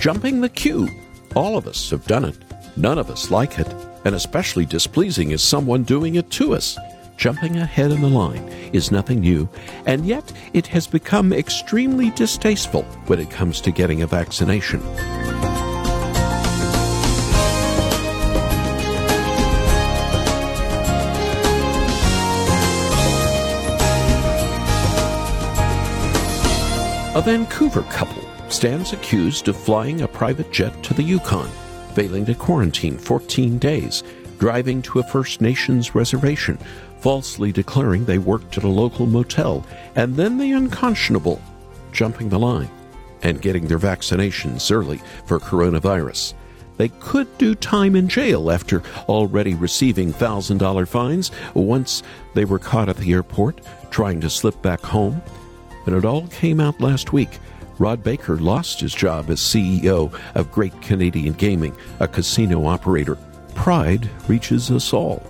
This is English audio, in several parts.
Jumping the queue. All of us have done it. None of us like it. And especially displeasing is someone doing it to us. Jumping ahead in the line is nothing new, and yet it has become extremely distasteful when it comes to getting a vaccination. A Vancouver couple stands accused of flying a private jet to the Yukon, failing to quarantine 14 days, driving to a First Nations reservation, falsely declaring they worked at a local motel, and then the unconscionable, jumping the line and getting their vaccinations early for coronavirus. They could do time in jail after already receiving $1,000 fines once they were caught at the airport trying to slip back home. When it all came out last week, Rod Baker lost his job as CEO of Great Canadian Gaming, a casino operator. Pride reaches us all.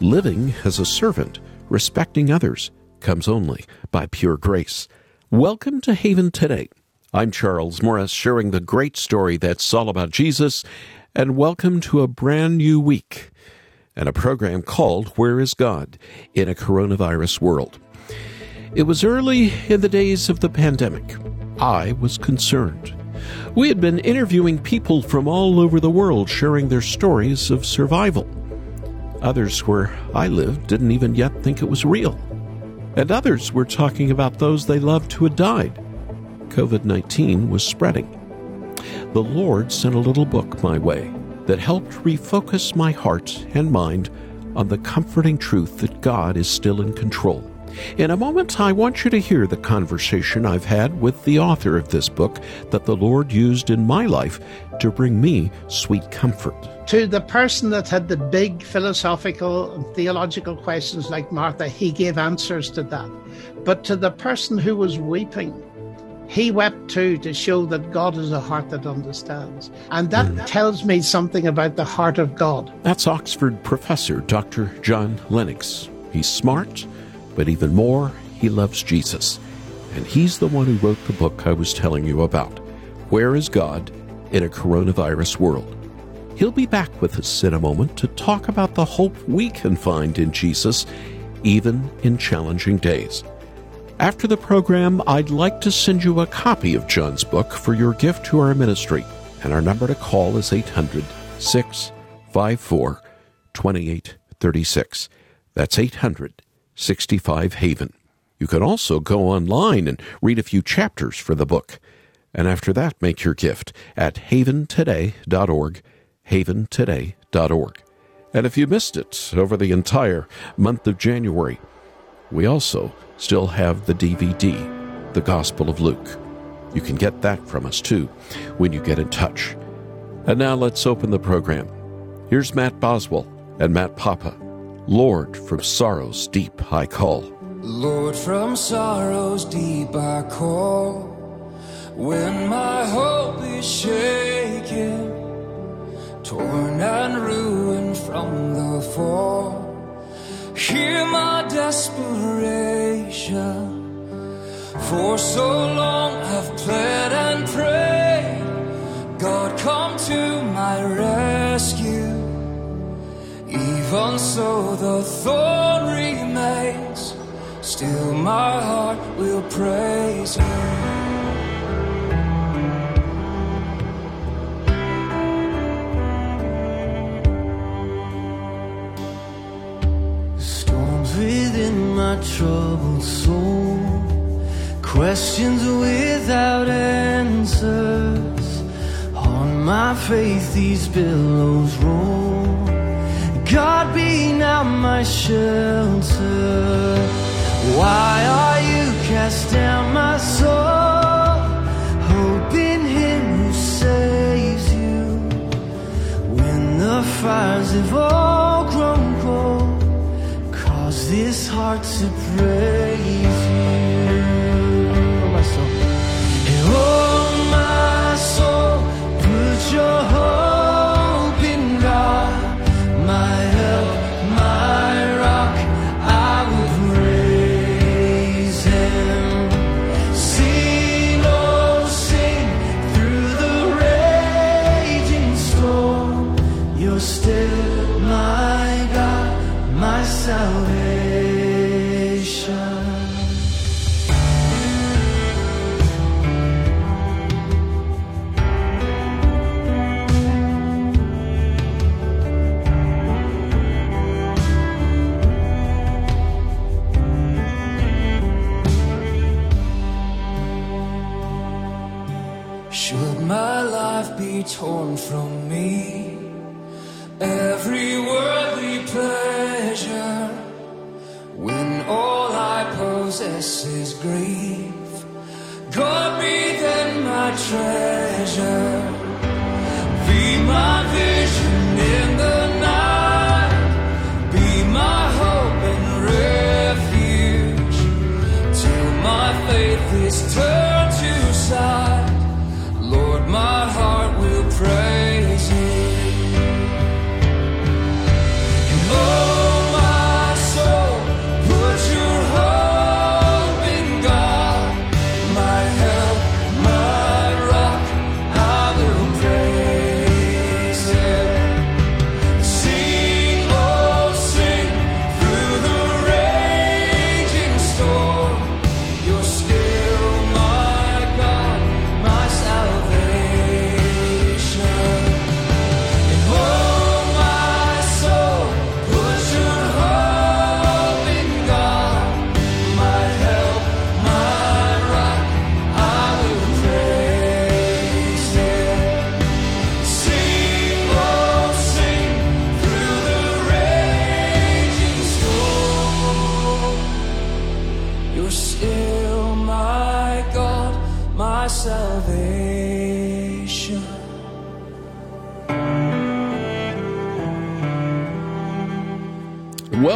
Living as a servant, respecting others, comes only by pure grace. Welcome to Haven Today. I'm Charles Morris, sharing the great story that's all about Jesus, and welcome to a brand new week and a program called Where is God in a Coronavirus World. It was early in the days of the pandemic. I was concerned. We had been interviewing people from all over the world sharing their stories of survival. Others where I lived didn't even yet think it was real. And others were talking about those they loved who had died. COVID 19 was spreading. The Lord sent a little book my way that helped refocus my heart and mind on the comforting truth that God is still in control. In a moment, I want you to hear the conversation I've had with the author of this book that the Lord used in my life to bring me sweet comfort. To the person that had the big philosophical and theological questions like Martha, he gave answers to that. But to the person who was weeping, he wept too to show that God is a heart that understands. And that mm. tells me something about the heart of God. That's Oxford professor Dr. John Lennox. He's smart but even more, he loves Jesus. And he's the one who wrote the book I was telling you about Where is God in a Coronavirus World? He'll be back with us in a moment to talk about the hope we can find in Jesus, even in challenging days. After the program, I'd like to send you a copy of John's book for your gift to our ministry, and our number to call is 800 654 2836. That's 800 65 Haven. You can also go online and read a few chapters for the book. And after that, make your gift at haventoday.org, haventoday.org. And if you missed it over the entire month of January, we also still have the DVD, The Gospel of Luke. You can get that from us too when you get in touch. And now let's open the program. Here's Matt Boswell and Matt Papa Lord, from sorrow's deep I call. Lord, from sorrow's deep I call. When my hope is shaken, torn and ruined from the fall, hear my desperation. For so long I've pled and prayed, God come to my rescue. Even so, the thorn remains. Still, my heart will praise. Storms within my troubled soul, questions without answers. On my faith, these billows roll. God be now my shelter. Why are you cast down, my soul? Hope in Him who saves you. When the fires have all grown cold, cause this heart to praise you. Oh, my soul. And my soul, put your still my God, my salvation. Faith is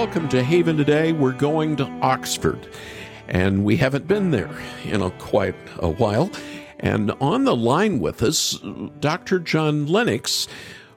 Welcome to Haven today. We're going to Oxford, and we haven't been there in a quite a while. And on the line with us, Dr. John Lennox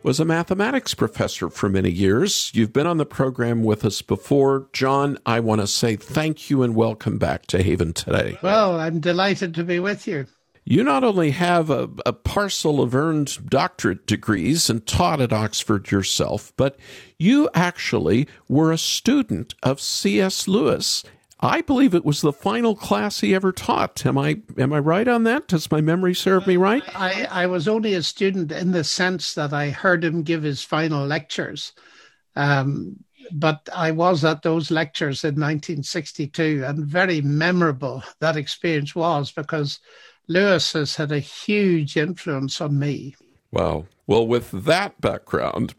was a mathematics professor for many years. You've been on the program with us before. John, I want to say thank you and welcome back to Haven today. Well, I'm delighted to be with you. You not only have a, a, parcel of earned doctorate degrees and taught at Oxford yourself, but you actually were a student of C.S. Lewis. I believe it was the final class he ever taught. Am I am I right on that? Does my memory serve me right? I, I was only a student in the sense that I heard him give his final lectures. Um, but I was at those lectures in 1962, and very memorable that experience was because Lewis has had a huge influence on me. Wow. Well, with that background,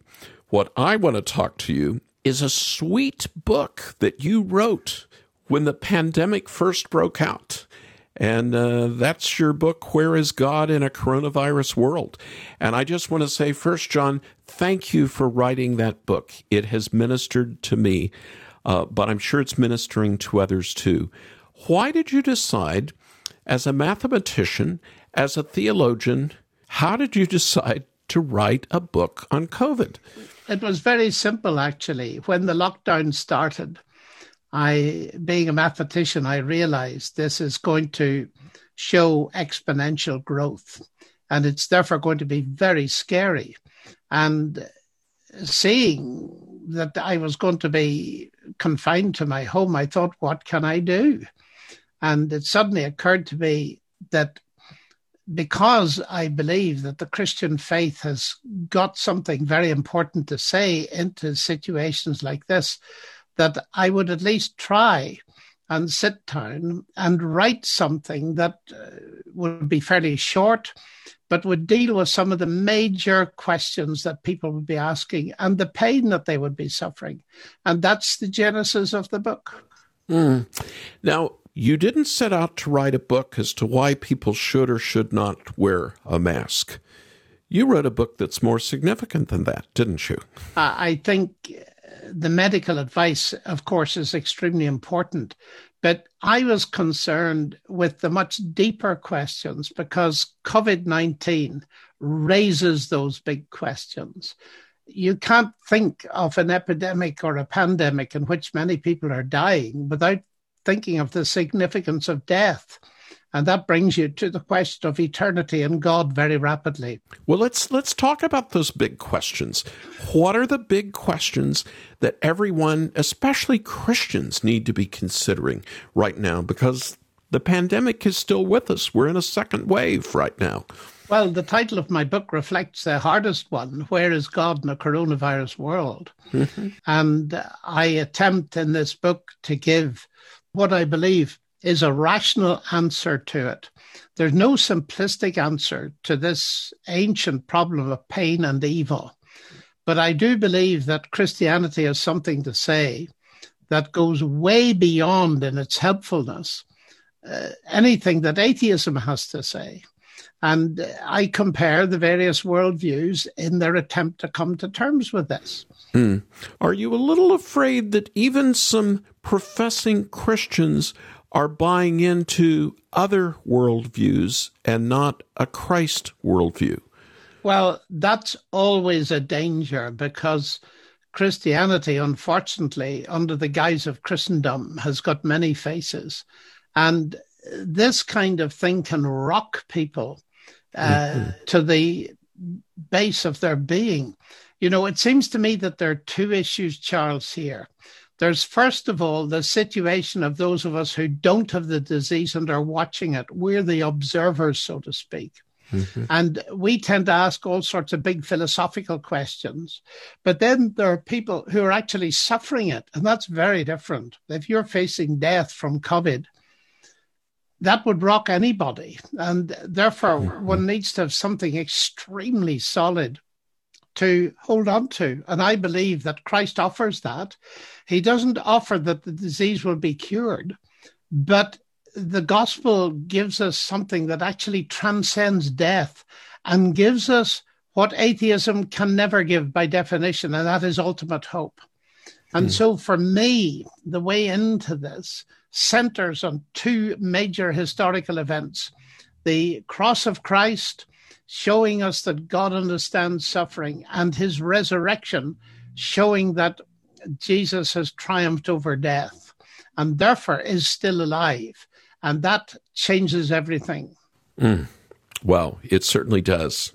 what I want to talk to you is a sweet book that you wrote when the pandemic first broke out. And uh, that's your book, Where is God in a Coronavirus World? And I just want to say, first, John, thank you for writing that book. It has ministered to me, uh, but I'm sure it's ministering to others too. Why did you decide, as a mathematician, as a theologian, how did you decide to write a book on COVID? It was very simple, actually. When the lockdown started, I, being a mathematician, I realized this is going to show exponential growth and it's therefore going to be very scary. And seeing that I was going to be confined to my home, I thought, what can I do? And it suddenly occurred to me that because I believe that the Christian faith has got something very important to say into situations like this, that I would at least try and sit down and write something that uh, would be fairly short, but would deal with some of the major questions that people would be asking and the pain that they would be suffering. And that's the genesis of the book. Mm. Now, you didn't set out to write a book as to why people should or should not wear a mask. You wrote a book that's more significant than that, didn't you? Uh, I think uh, the medical advice, of course, is extremely important. But I was concerned with the much deeper questions because COVID 19 raises those big questions. You can't think of an epidemic or a pandemic in which many people are dying without thinking of the significance of death. And that brings you to the question of eternity and God very rapidly. Well, let's let's talk about those big questions. What are the big questions that everyone, especially Christians, need to be considering right now because the pandemic is still with us. We're in a second wave right now. Well, the title of my book reflects the hardest one Where is God in a Coronavirus World? Mm-hmm. And I attempt in this book to give what I believe is a rational answer to it. There's no simplistic answer to this ancient problem of pain and evil. But I do believe that Christianity has something to say that goes way beyond in its helpfulness uh, anything that atheism has to say. And I compare the various worldviews in their attempt to come to terms with this. Mm. Are you a little afraid that even some professing Christians are buying into other worldviews and not a Christ worldview? Well, that's always a danger because Christianity, unfortunately, under the guise of Christendom, has got many faces. And this kind of thing can rock people uh, mm-hmm. to the base of their being. You know, it seems to me that there are two issues, Charles, here. There's first of all the situation of those of us who don't have the disease and are watching it. We're the observers, so to speak. Mm-hmm. And we tend to ask all sorts of big philosophical questions. But then there are people who are actually suffering it. And that's very different. If you're facing death from COVID, that would rock anybody. And therefore, mm-hmm. one needs to have something extremely solid to hold on to. And I believe that Christ offers that. He doesn't offer that the disease will be cured, but the gospel gives us something that actually transcends death and gives us what atheism can never give by definition, and that is ultimate hope. And mm. so for me, the way into this centers on two major historical events the cross of Christ, showing us that God understands suffering, and his resurrection, showing that Jesus has triumphed over death and therefore is still alive. And that changes everything. Mm. Well, it certainly does.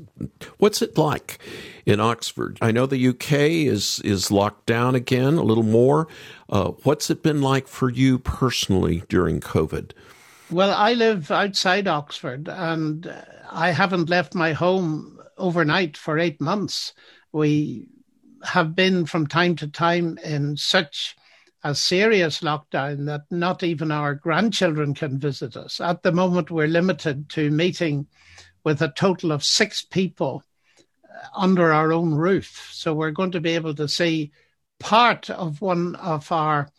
What's it like in Oxford? I know the UK is is locked down again a little more. Uh, what's it been like for you personally during COVID? Well, I live outside Oxford, and I haven't left my home overnight for eight months. We have been from time to time in such a serious lockdown that not even our grandchildren can visit us. At the moment, we're limited to meeting with a total of six people uh, under our own roof. So we're going to be able to see part of one of our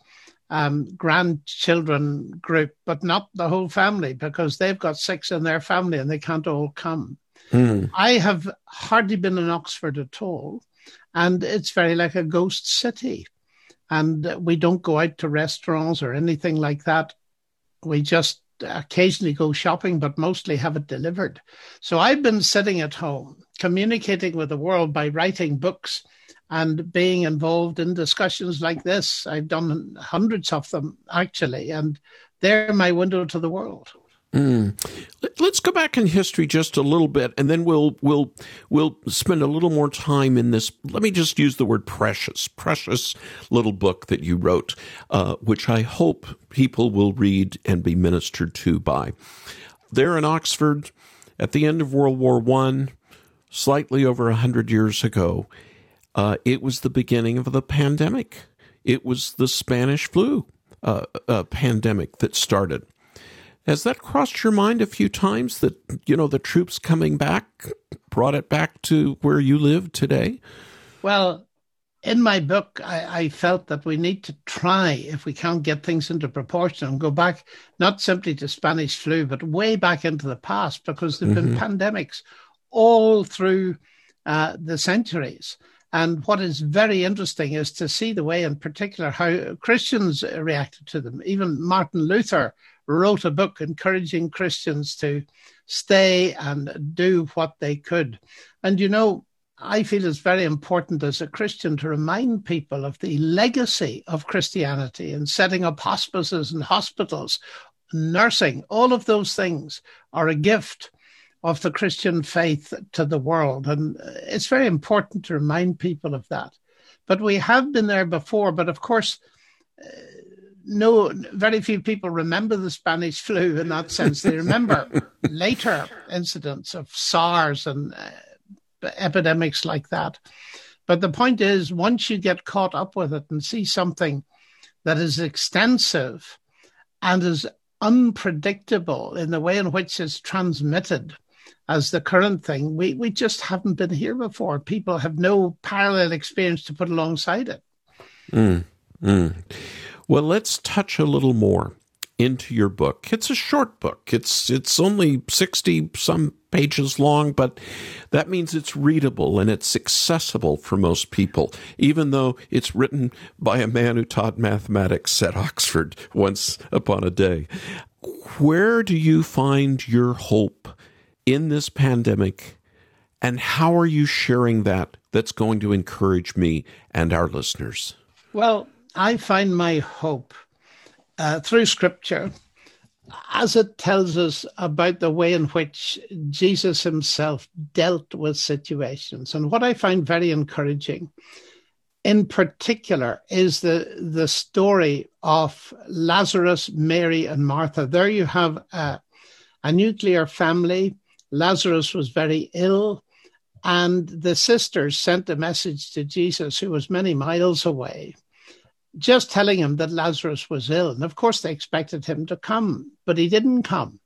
um, grandchildren group, but not the whole family because they've got six in their family and they can't all come. Mm. I have hardly been in Oxford at all, and it's very like a ghost city. And we don't go out to restaurants or anything like that. We just occasionally go shopping, but mostly have it delivered. So I've been sitting at home, communicating with the world by writing books and being involved in discussions like this. I've done hundreds of them actually, and they're my window to the world. Mm. Let's go back in history just a little bit, and then we'll we'll we'll spend a little more time in this. Let me just use the word precious, precious little book that you wrote, uh, which I hope people will read and be ministered to by. There in Oxford, at the end of World War One, slightly over a hundred years ago, uh, it was the beginning of the pandemic. It was the Spanish flu uh, uh pandemic that started. Has that crossed your mind a few times that, you know, the troops coming back brought it back to where you live today? Well, in my book, I, I, felt that we need to try, if we can't get things into proportion, and go back not simply to Spanish flu, but way back into the past, because there have mm-hmm. been pandemics all through uh, the centuries. And what is very interesting is to see the way, in particular, how Christians reacted to them. Even Martin Luther wrote a book encouraging Christians to stay and do what they could. And you know, I feel it's very important as a Christian to remind people of the legacy of Christianity and setting up hospices and hospitals, nursing, all of those things are a gift of the Christian faith to the world. And it's very important to remind people of that. But we have been there before, but of course, no, very few people remember the Spanish flu in that sense. They remember later incidents of SARS and uh, epidemics like that. But the point is, once you get caught up with it and see something that is extensive and is unpredictable in the way in which it's transmitted as the current thing, we, we just haven't been here before. People have no parallel experience to put alongside it. Mm, mm. Well, let's touch a little more into your book. It's a short book. It's it's only 60 some pages long, but that means it's readable and it's accessible for most people, even though it's written by a man who taught mathematics at Oxford once upon a day. Where do you find your hope in this pandemic and how are you sharing that that's going to encourage me and our listeners? Well, I find my hope uh, through scripture as it tells us about the way in which Jesus himself dealt with situations. And what I find very encouraging in particular is the, the story of Lazarus, Mary, and Martha. There you have a, a nuclear family. Lazarus was very ill. And the sisters sent a message to Jesus, who was many miles away, just telling him that Lazarus was ill. And of course, they expected him to come, but he didn't come.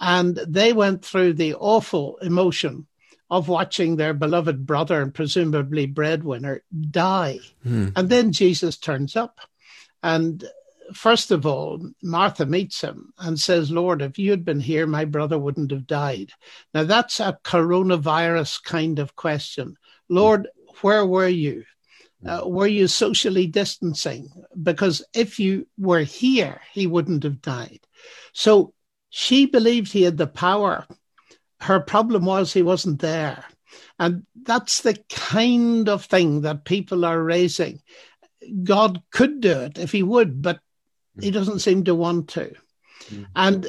And they went through the awful emotion of watching their beloved brother and presumably breadwinner die. Hmm. And then Jesus turns up. And first of all, Martha meets him and says, Lord, if you had been here, my brother wouldn't have died. Now, that's a coronavirus kind of question. Lord, where were you? Uh, were you socially distancing? Because if you were here, he wouldn't have died. So she believed he had the power. Her problem was he wasn't there. And that's the kind of thing that people are raising. God could do it if he would, but he mm. doesn't seem to want to. Mm-hmm. And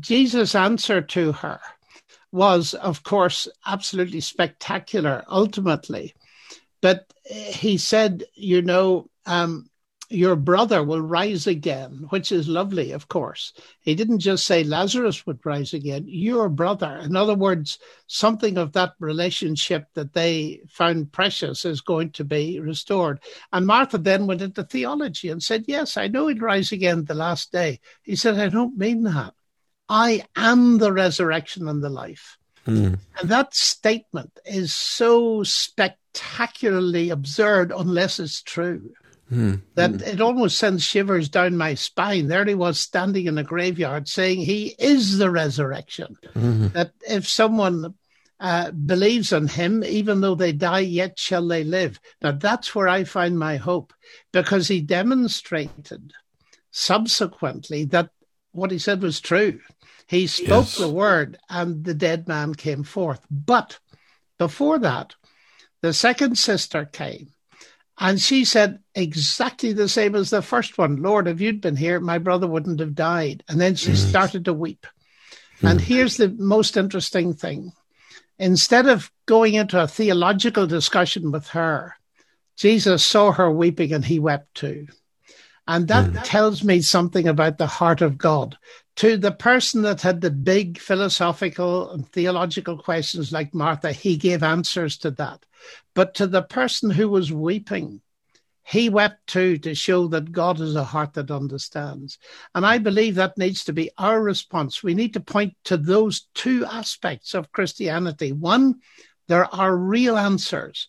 Jesus' answer to her was, of course, absolutely spectacular ultimately. But he said, you know, um, your brother will rise again, which is lovely, of course. He didn't just say Lazarus would rise again, your brother. In other words, something of that relationship that they found precious is going to be restored. And Martha then went into theology and said, Yes, I know he'd rise again the last day. He said, I don't mean that. I am the resurrection and the life. Mm. And that statement is so spectacularly absurd unless it's true. Mm. That mm. it almost sends shivers down my spine. There he was standing in a graveyard saying he is the resurrection. Mm-hmm. That if someone uh, believes on him, even though they die, yet shall they live. Now that's where I find my hope because he demonstrated subsequently that what he said was true. He spoke yes. the word and the dead man came forth. But before that, the second sister came and she said exactly the same as the first one Lord, if you'd been here, my brother wouldn't have died. And then she mm. started to weep. Mm. And here's the most interesting thing instead of going into a theological discussion with her, Jesus saw her weeping and he wept too. And that mm. tells me something about the heart of God. To the person that had the big philosophical and theological questions like Martha, he gave answers to that. But to the person who was weeping, he wept too to show that God is a heart that understands. And I believe that needs to be our response. We need to point to those two aspects of Christianity. One, there are real answers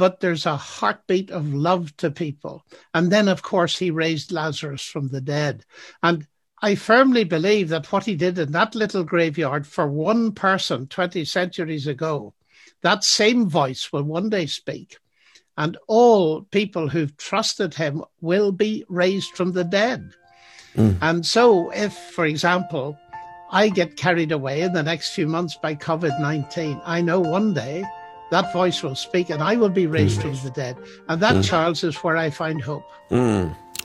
but there's a heartbeat of love to people. And then, of course, he raised Lazarus from the dead. And I firmly believe that what he did in that little graveyard for one person 20 centuries ago, that same voice will one day speak. And all people who've trusted him will be raised from the dead. Mm. And so, if, for example, I get carried away in the next few months by COVID 19, I know one day that voice will speak and I will be raised mm. from the dead. And that, mm. Charles, is where I find hope.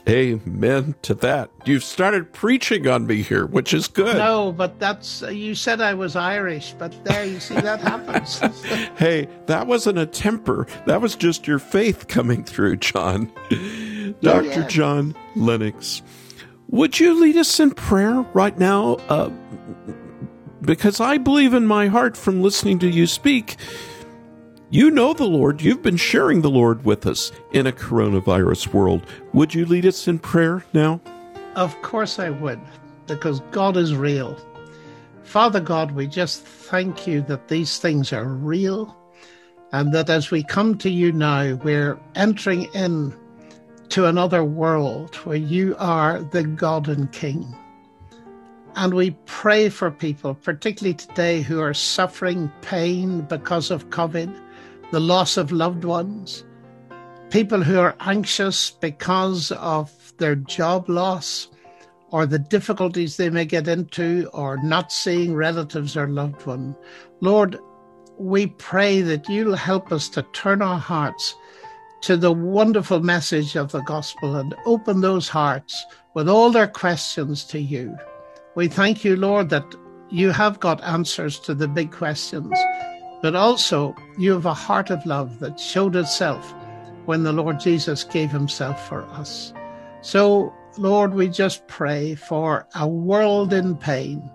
Amen to that. You've started preaching on me here, which is good. No, but that's, uh, you said I was Irish, but there you see that happens. hey, that wasn't a temper. That was just your faith coming through, John. Dr. Yeah. John Lennox, would you lead us in prayer right now? Uh, because I believe in my heart from listening to you speak you know the Lord. You've been sharing the Lord with us in a coronavirus world. Would you lead us in prayer now? Of course I would. because God is real. Father God, we just thank you that these things are real and that as we come to you now, we're entering in to another world where you are the God and King. And we pray for people, particularly today, who are suffering pain because of COVID, the loss of loved ones, people who are anxious because of their job loss or the difficulties they may get into or not seeing relatives or loved one. Lord, we pray that you'll help us to turn our hearts to the wonderful message of the gospel and open those hearts with all their questions to you. We thank you, Lord, that you have got answers to the big questions, but also you have a heart of love that showed itself when the Lord Jesus gave himself for us. So, Lord, we just pray for a world in pain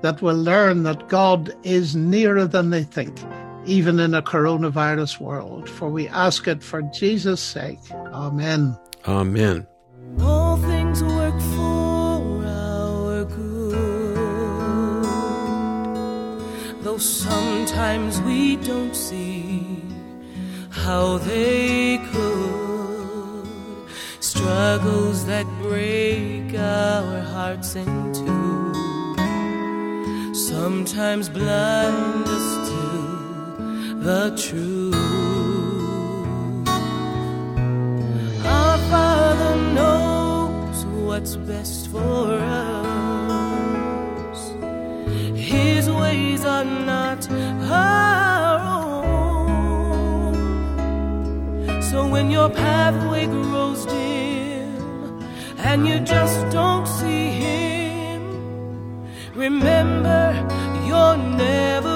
that will learn that God is nearer than they think, even in a coronavirus world. For we ask it for Jesus' sake. Amen. Amen. Oh, though sometimes we don't see how they could. Struggles that break our hearts in two sometimes blind us to the truth. Our Father knows what's best for us. Ways are not our own. So when your pathway grows dim and you just don't see him. Remember, you're never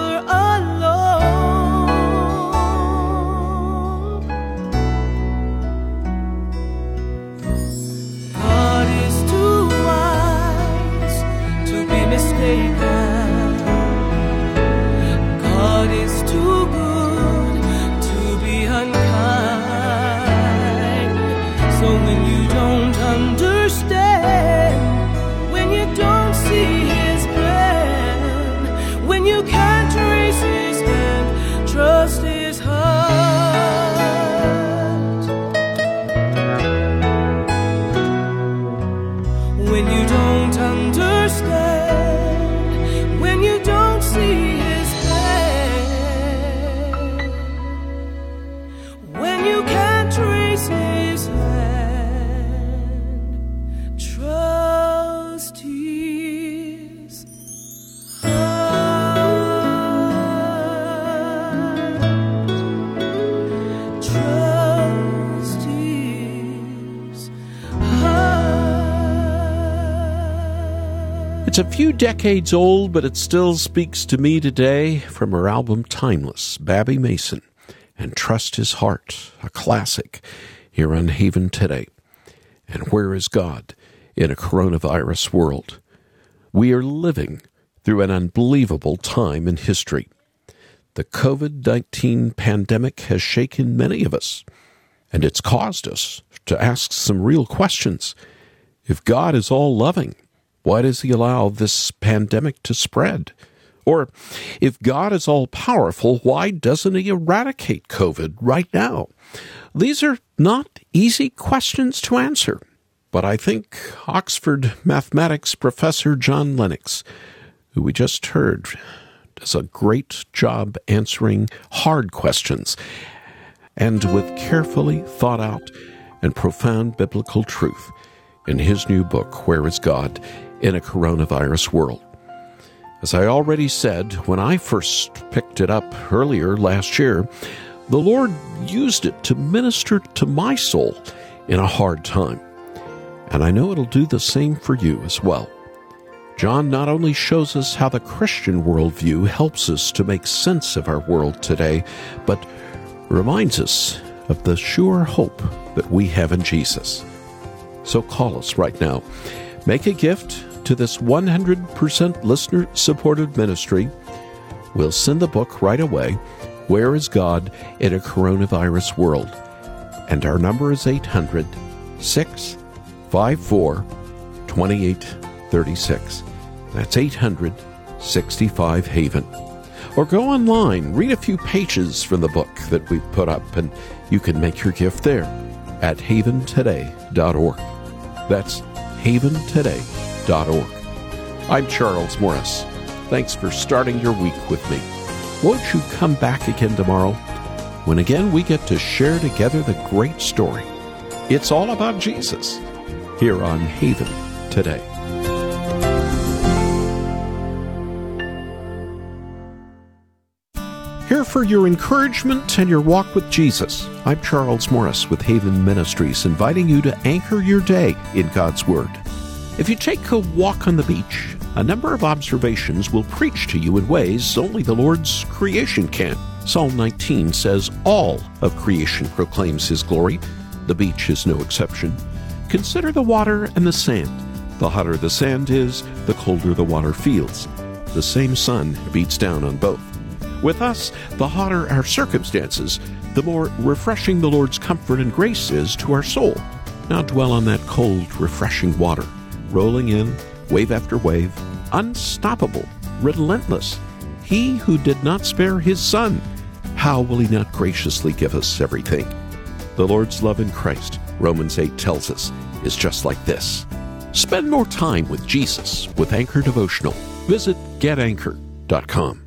It's a few decades old, but it still speaks to me today from her album Timeless, Babbie Mason, and Trust His Heart, a classic here on Haven today. And where is God in a coronavirus world? We are living through an unbelievable time in history. The COVID 19 pandemic has shaken many of us, and it's caused us to ask some real questions. If God is all loving, why does he allow this pandemic to spread? Or if God is all powerful, why doesn't he eradicate COVID right now? These are not easy questions to answer, but I think Oxford mathematics professor John Lennox, who we just heard, does a great job answering hard questions and with carefully thought out and profound biblical truth in his new book, Where is God in a Coronavirus World? As I already said when I first picked it up earlier last year, the Lord used it to minister to my soul in a hard time. And I know it'll do the same for you as well. John not only shows us how the Christian worldview helps us to make sense of our world today, but reminds us of the sure hope that we have in Jesus. So call us right now. Make a gift to this 100% listener supported ministry. We'll send the book right away. Where is God in a Coronavirus World? And our number is 800 654 28 36. That's 800 65 Haven. Or go online, read a few pages from the book that we put up, and you can make your gift there at haventoday.org. That's haventoday.org. I'm Charles Morris. Thanks for starting your week with me. Won't you come back again tomorrow when again we get to share together the great story? It's all about Jesus here on Haven today. Here for your encouragement and your walk with Jesus. I'm Charles Morris with Haven Ministries, inviting you to anchor your day in God's Word. If you take a walk on the beach, a number of observations will preach to you in ways only the Lord's creation can. Psalm 19 says, All of creation proclaims His glory. The beach is no exception. Consider the water and the sand. The hotter the sand is, the colder the water feels. The same sun beats down on both. With us, the hotter our circumstances, the more refreshing the Lord's comfort and grace is to our soul. Now dwell on that cold, refreshing water, rolling in, wave after wave, unstoppable, relentless. He who did not spare his Son, how will he not graciously give us everything? The Lord's love in Christ, Romans 8 tells us, is just like this. Spend more time with Jesus with Anchor Devotional. Visit getanchor.com.